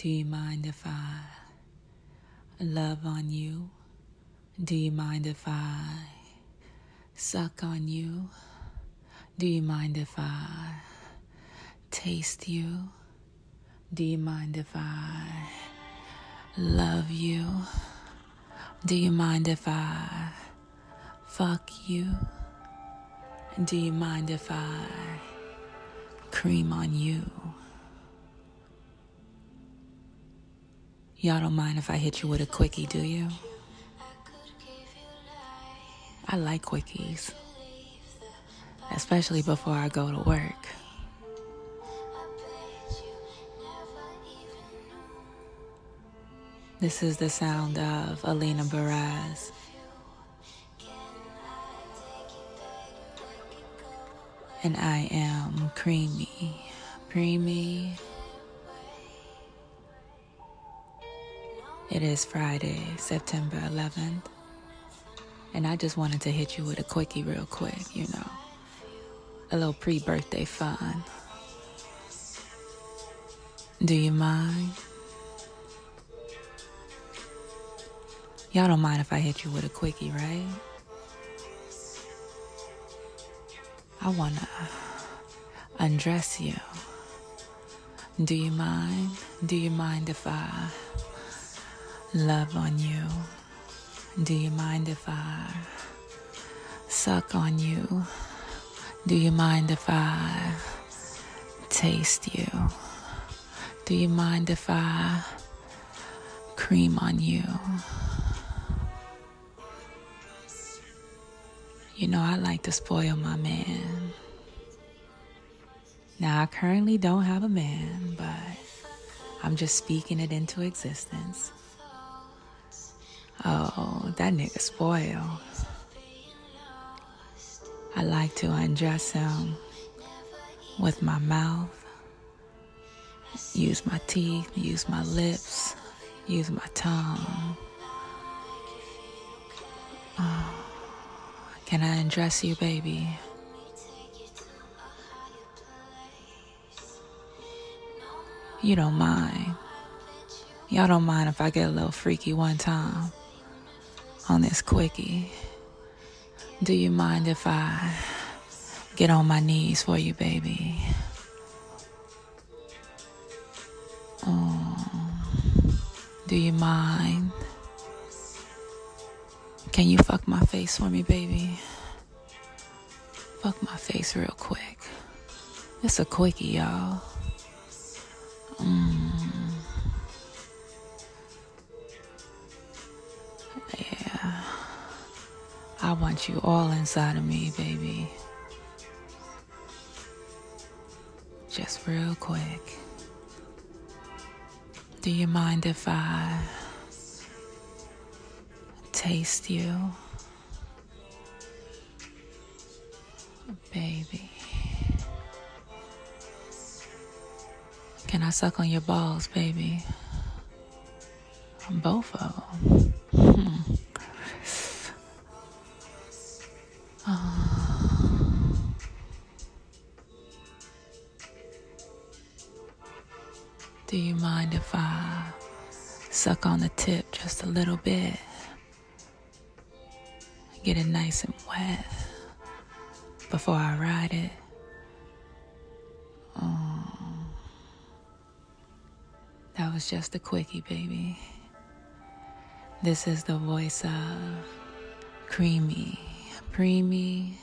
Do you mind if I love on you? Do you mind if I suck on you? Do you mind if I taste you? Do you mind if I love you? Do you mind if I fuck you? Do you mind if I cream on you? Y'all don't mind if I hit you with a quickie, do you? I like quickies, especially before I go to work. This is the sound of Alina Baraz. And I am creamy, creamy. It is Friday, September 11th. And I just wanted to hit you with a quickie real quick, you know. A little pre birthday fun. Do you mind? Y'all don't mind if I hit you with a quickie, right? I wanna undress you. Do you mind? Do you mind if I love on you? Do you mind if I suck on you? Do you mind if I taste you? Do you mind if I cream on you? You know, I like to spoil my man. Now, I currently don't have a man, but I'm just speaking it into existence. Oh, that nigga spoiled. I like to undress him with my mouth, use my teeth, use my lips, use my tongue. Oh. Can I undress you, baby? You don't mind. Y'all don't mind if I get a little freaky one time on this quickie. Do you mind if I get on my knees for you, baby? Oh, do you mind? Can you fuck my face for me, baby? Fuck my face real quick. It's a quickie, y'all. Mm. I want you all inside of me, baby. Just real quick. Do you mind if I taste you. Baby. Can I suck on your balls, baby? Both of them. Do you mind if I suck on the tip just a little bit? Get it nice and wet before I ride it. That was just a quickie, baby. This is the voice of Creamy, Preemy,